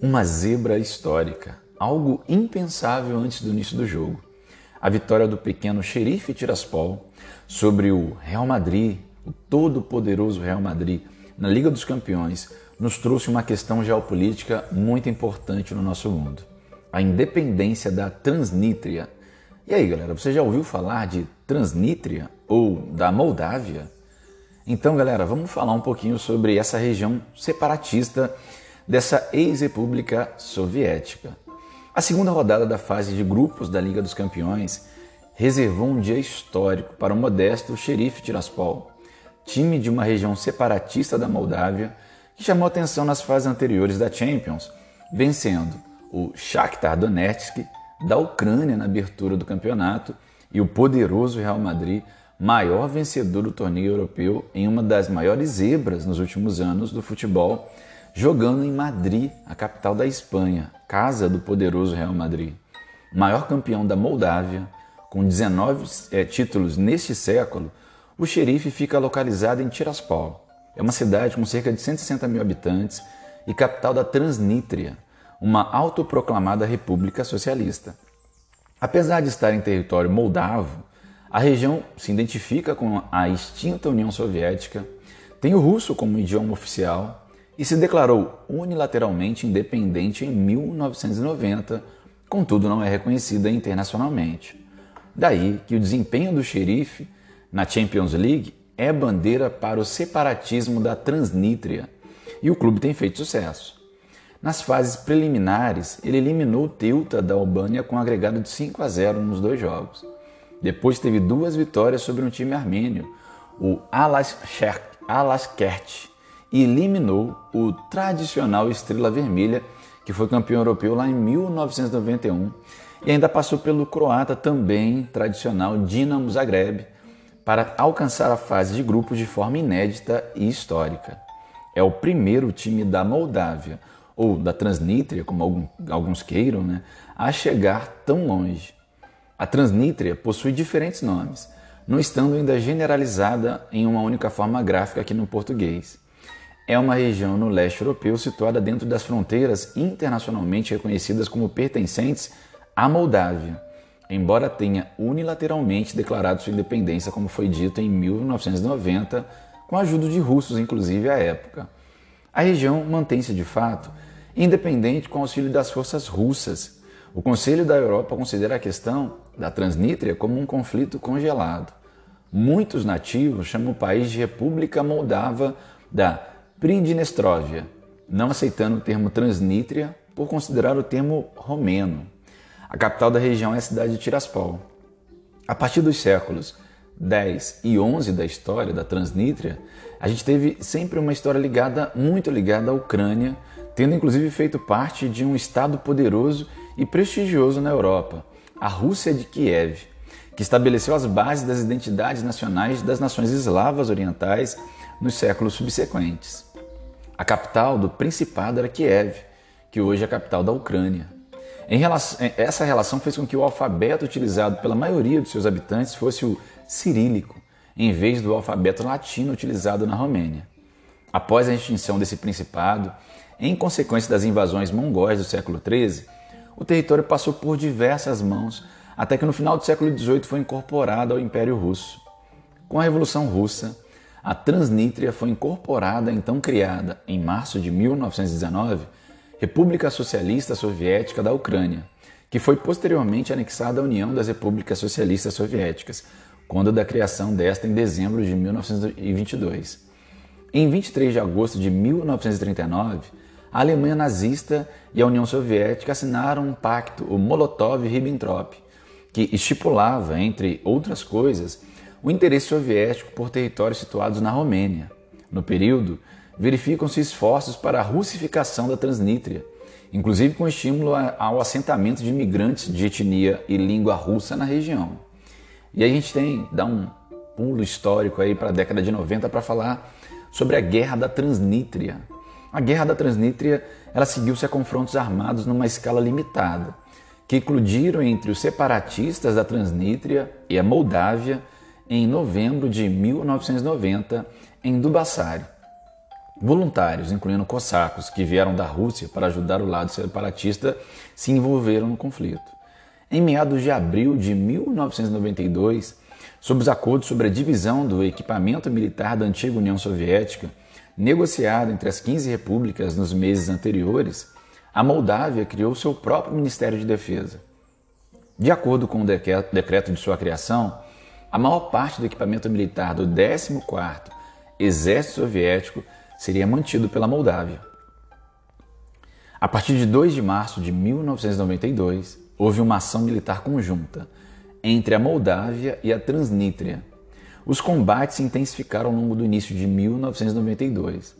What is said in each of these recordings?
Uma zebra histórica, algo impensável antes do início do jogo. A vitória do pequeno xerife Tiraspol sobre o Real Madrid, o todo-poderoso Real Madrid, na Liga dos Campeões, nos trouxe uma questão geopolítica muito importante no nosso mundo: a independência da Transnítria. E aí, galera, você já ouviu falar de Transnítria ou da Moldávia? Então, galera, vamos falar um pouquinho sobre essa região separatista dessa ex-república soviética. A segunda rodada da fase de grupos da Liga dos Campeões reservou um dia histórico para o modesto xerife Tiraspol, time de uma região separatista da Moldávia que chamou atenção nas fases anteriores da Champions, vencendo o Shakhtar Donetsk da Ucrânia na abertura do campeonato e o poderoso Real Madrid, maior vencedor do torneio europeu em uma das maiores zebras nos últimos anos do futebol jogando em Madrid, a capital da Espanha, casa do poderoso Real Madrid. Maior campeão da Moldávia, com 19 é, títulos neste século, o xerife fica localizado em Tiraspol. É uma cidade com cerca de 160 mil habitantes e capital da Transnítria, uma autoproclamada república socialista. Apesar de estar em território moldavo, a região se identifica com a extinta União Soviética, tem o russo como idioma oficial e se declarou unilateralmente independente em 1990, contudo não é reconhecida internacionalmente. Daí que o desempenho do xerife na Champions League é bandeira para o separatismo da Transnítria e o clube tem feito sucesso. Nas fases preliminares, ele eliminou o Teuta da Albânia com um agregado de 5 a 0 nos dois jogos. Depois teve duas vitórias sobre um time armênio, o Alaskert, e eliminou o tradicional Estrela Vermelha, que foi campeão europeu lá em 1991, e ainda passou pelo croata também tradicional Dinamo Zagreb para alcançar a fase de grupos de forma inédita e histórica. É o primeiro time da Moldávia, ou da Transnítria, como alguns queiram, né, a chegar tão longe. A Transnítria possui diferentes nomes, não estando ainda generalizada em uma única forma gráfica aqui no português é uma região no leste europeu situada dentro das fronteiras internacionalmente reconhecidas como pertencentes à Moldávia, embora tenha unilateralmente declarado sua independência, como foi dito em 1990, com a ajuda de russos, inclusive à época. A região mantém-se de fato independente com auxílio das forças russas. O Conselho da Europa considera a questão da Transnítria como um conflito congelado. Muitos nativos chamam o país de República Moldava da Pridnestrovia, não aceitando o termo Transnítria por considerar o termo romeno. A capital da região é a cidade de Tiraspol. A partir dos séculos 10 e 11 da história da Transnítria, a gente teve sempre uma história ligada, muito ligada à Ucrânia, tendo inclusive feito parte de um estado poderoso e prestigioso na Europa, a Rússia de Kiev, que estabeleceu as bases das identidades nacionais das nações eslavas orientais nos séculos subsequentes. A capital do Principado era Kiev, que hoje é a capital da Ucrânia. Relação, essa relação fez com que o alfabeto utilizado pela maioria dos seus habitantes fosse o cirílico, em vez do alfabeto latino utilizado na Romênia. Após a extinção desse principado, em consequência das invasões mongóis do século XIII, o território passou por diversas mãos, até que no final do século XVIII foi incorporado ao Império Russo. Com a Revolução Russa, a Transnítria foi incorporada, então criada, em março de 1919, República Socialista Soviética da Ucrânia, que foi posteriormente anexada à União das Repúblicas Socialistas Soviéticas, quando da criação desta em dezembro de 1922. Em 23 de agosto de 1939, a Alemanha nazista e a União Soviética assinaram um pacto, o Molotov-Ribbentrop, que estipulava, entre outras coisas, o interesse soviético por territórios situados na Romênia. No período, verificam-se esforços para a russificação da Transnítria, inclusive com estímulo ao assentamento de imigrantes de etnia e língua russa na região. E a gente tem, dá um pulo histórico aí para a década de 90 para falar sobre a Guerra da Transnítria. A Guerra da Transnítria ela seguiu-se a confrontos armados numa escala limitada, que eclodiram entre os separatistas da Transnítria e a Moldávia em novembro de 1990 em Dubassari. Voluntários, incluindo cossacos, que vieram da Rússia para ajudar o lado separatista, se envolveram no conflito. Em meados de abril de 1992, sob os acordos sobre a divisão do equipamento militar da antiga União Soviética, negociado entre as 15 repúblicas nos meses anteriores, a Moldávia criou seu próprio Ministério de Defesa. De acordo com o decreto de sua criação, a maior parte do equipamento militar do 14º Exército Soviético seria mantido pela Moldávia. A partir de 2 de março de 1992, houve uma ação militar conjunta entre a Moldávia e a Transnistria. Os combates se intensificaram ao longo do início de 1992.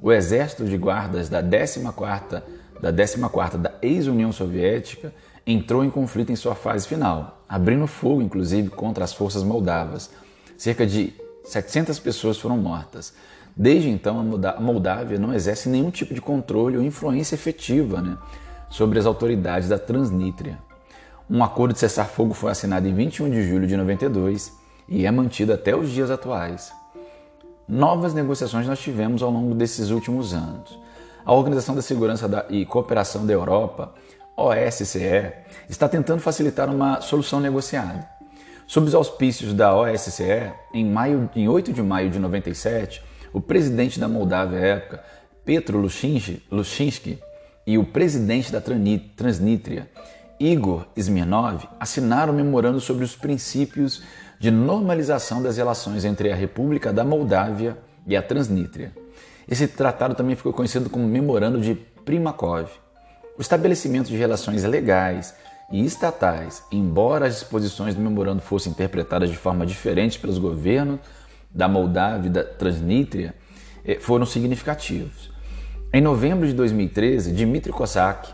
O exército de guardas da 14ª da 14ª da ex-União Soviética entrou em conflito em sua fase final, abrindo fogo inclusive contra as forças moldavas. Cerca de 700 pessoas foram mortas. Desde então, a Moldávia não exerce nenhum tipo de controle ou influência efetiva né, sobre as autoridades da Transnistria. Um acordo de cessar-fogo foi assinado em 21 de julho de 92 e é mantido até os dias atuais. Novas negociações nós tivemos ao longo desses últimos anos. A Organização da Segurança e Cooperação da Europa, OSCE, está tentando facilitar uma solução negociada. Sob os auspícios da OSCE, em, maio, em 8 de maio de 97, o presidente da Moldávia à época, Petro Lushinsky, e o presidente da Transnistria, Igor Smirnov, assinaram um memorando sobre os princípios de normalização das relações entre a República da Moldávia e a Transnistria. Esse tratado também ficou conhecido como Memorando de Primakov. O estabelecimento de relações legais e estatais, embora as disposições do memorando fossem interpretadas de forma diferente pelos governos da Moldávia e da Transnistria, eh, foram significativos. Em novembro de 2013, Dmitry Kozak,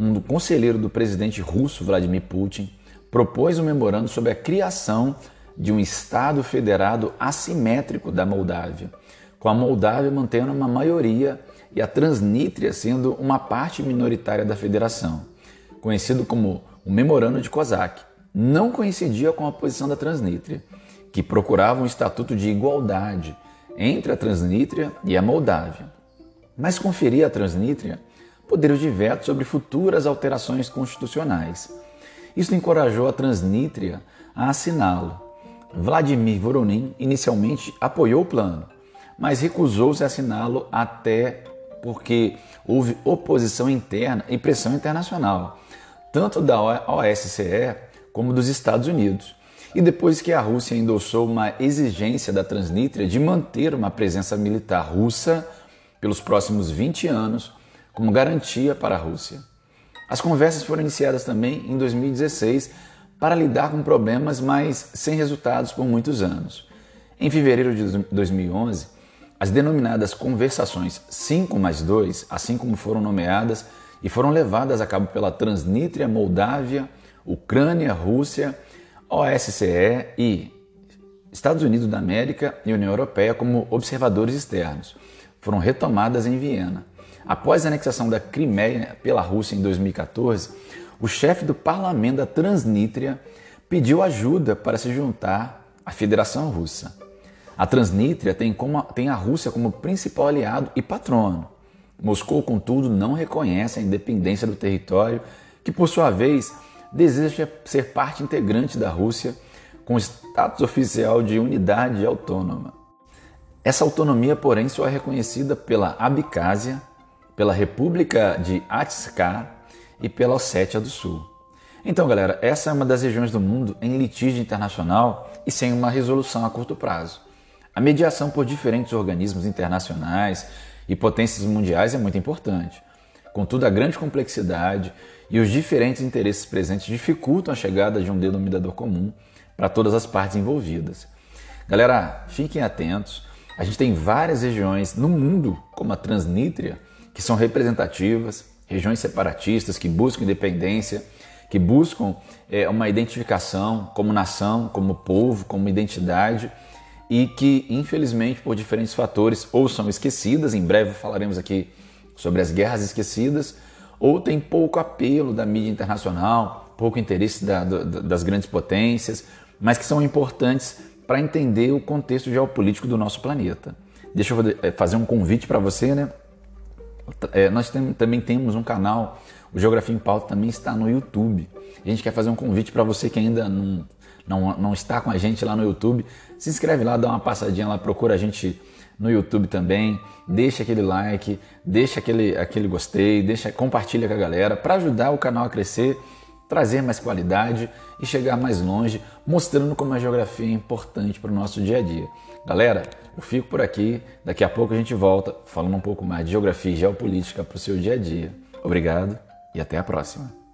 um conselheiro do presidente russo Vladimir Putin, propôs um memorando sobre a criação de um Estado federado assimétrico da Moldávia, com a Moldávia mantendo uma maioria e a Transnistria sendo uma parte minoritária da federação, conhecido como o Memorando de Kozak. Não coincidia com a posição da Transnistria, que procurava um estatuto de igualdade entre a Transnistria e a Moldávia, mas conferia à Transnistria poderes de veto sobre futuras alterações constitucionais. Isso encorajou a Transnistria a assiná-lo. Vladimir Voronin inicialmente apoiou o plano, mas recusou-se a assiná-lo até porque houve oposição interna e pressão internacional, tanto da OSCE como dos Estados Unidos. E depois que a Rússia endossou uma exigência da Transnistria de manter uma presença militar russa pelos próximos 20 anos como garantia para a Rússia. As conversas foram iniciadas também em 2016 para lidar com problemas, mas sem resultados por muitos anos. Em fevereiro de 2011, as denominadas conversações 5 mais 2, assim como foram nomeadas e foram levadas a cabo pela Transnistria, Moldávia, Ucrânia, Rússia, OSCE e Estados Unidos da América e União Europeia como observadores externos, foram retomadas em Viena. Após a anexação da Crimeia pela Rússia em 2014, o chefe do parlamento da Transnistria pediu ajuda para se juntar à Federação Russa. A Transnistria tem, como, tem a Rússia como principal aliado e patrono. Moscou, contudo, não reconhece a independência do território, que, por sua vez, deseja ser parte integrante da Rússia com status oficial de unidade autônoma. Essa autonomia, porém, só é reconhecida pela Abcásia, pela República de Atskar e pela Ossétia do Sul. Então, galera, essa é uma das regiões do mundo em litígio internacional e sem uma resolução a curto prazo. A mediação por diferentes organismos internacionais e potências mundiais é muito importante. Contudo, a grande complexidade e os diferentes interesses presentes dificultam a chegada de um denominador comum para todas as partes envolvidas. Galera, fiquem atentos. A gente tem várias regiões no mundo, como a Transnistria, que são representativas, regiões separatistas que buscam independência, que buscam é, uma identificação como nação, como povo, como identidade e que, infelizmente, por diferentes fatores, ou são esquecidas, em breve falaremos aqui sobre as guerras esquecidas, ou tem pouco apelo da mídia internacional, pouco interesse da, da, das grandes potências, mas que são importantes para entender o contexto geopolítico do nosso planeta. deixa eu eh, fazer um convite para você, né? É, nós tem, também temos um canal, o Geografia em Pauta também está no YouTube. A gente quer fazer um convite para você que ainda não, não, não está com a gente lá no YouTube. Se inscreve lá, dá uma passadinha lá, procura a gente no YouTube também. Deixa aquele like, deixa aquele, aquele gostei, deixa, compartilha com a galera para ajudar o canal a crescer, trazer mais qualidade e chegar mais longe, mostrando como a geografia é importante para o nosso dia a dia. Galera, eu fico por aqui. Daqui a pouco a gente volta falando um pouco mais de geografia e geopolítica para o seu dia a dia. Obrigado e até a próxima.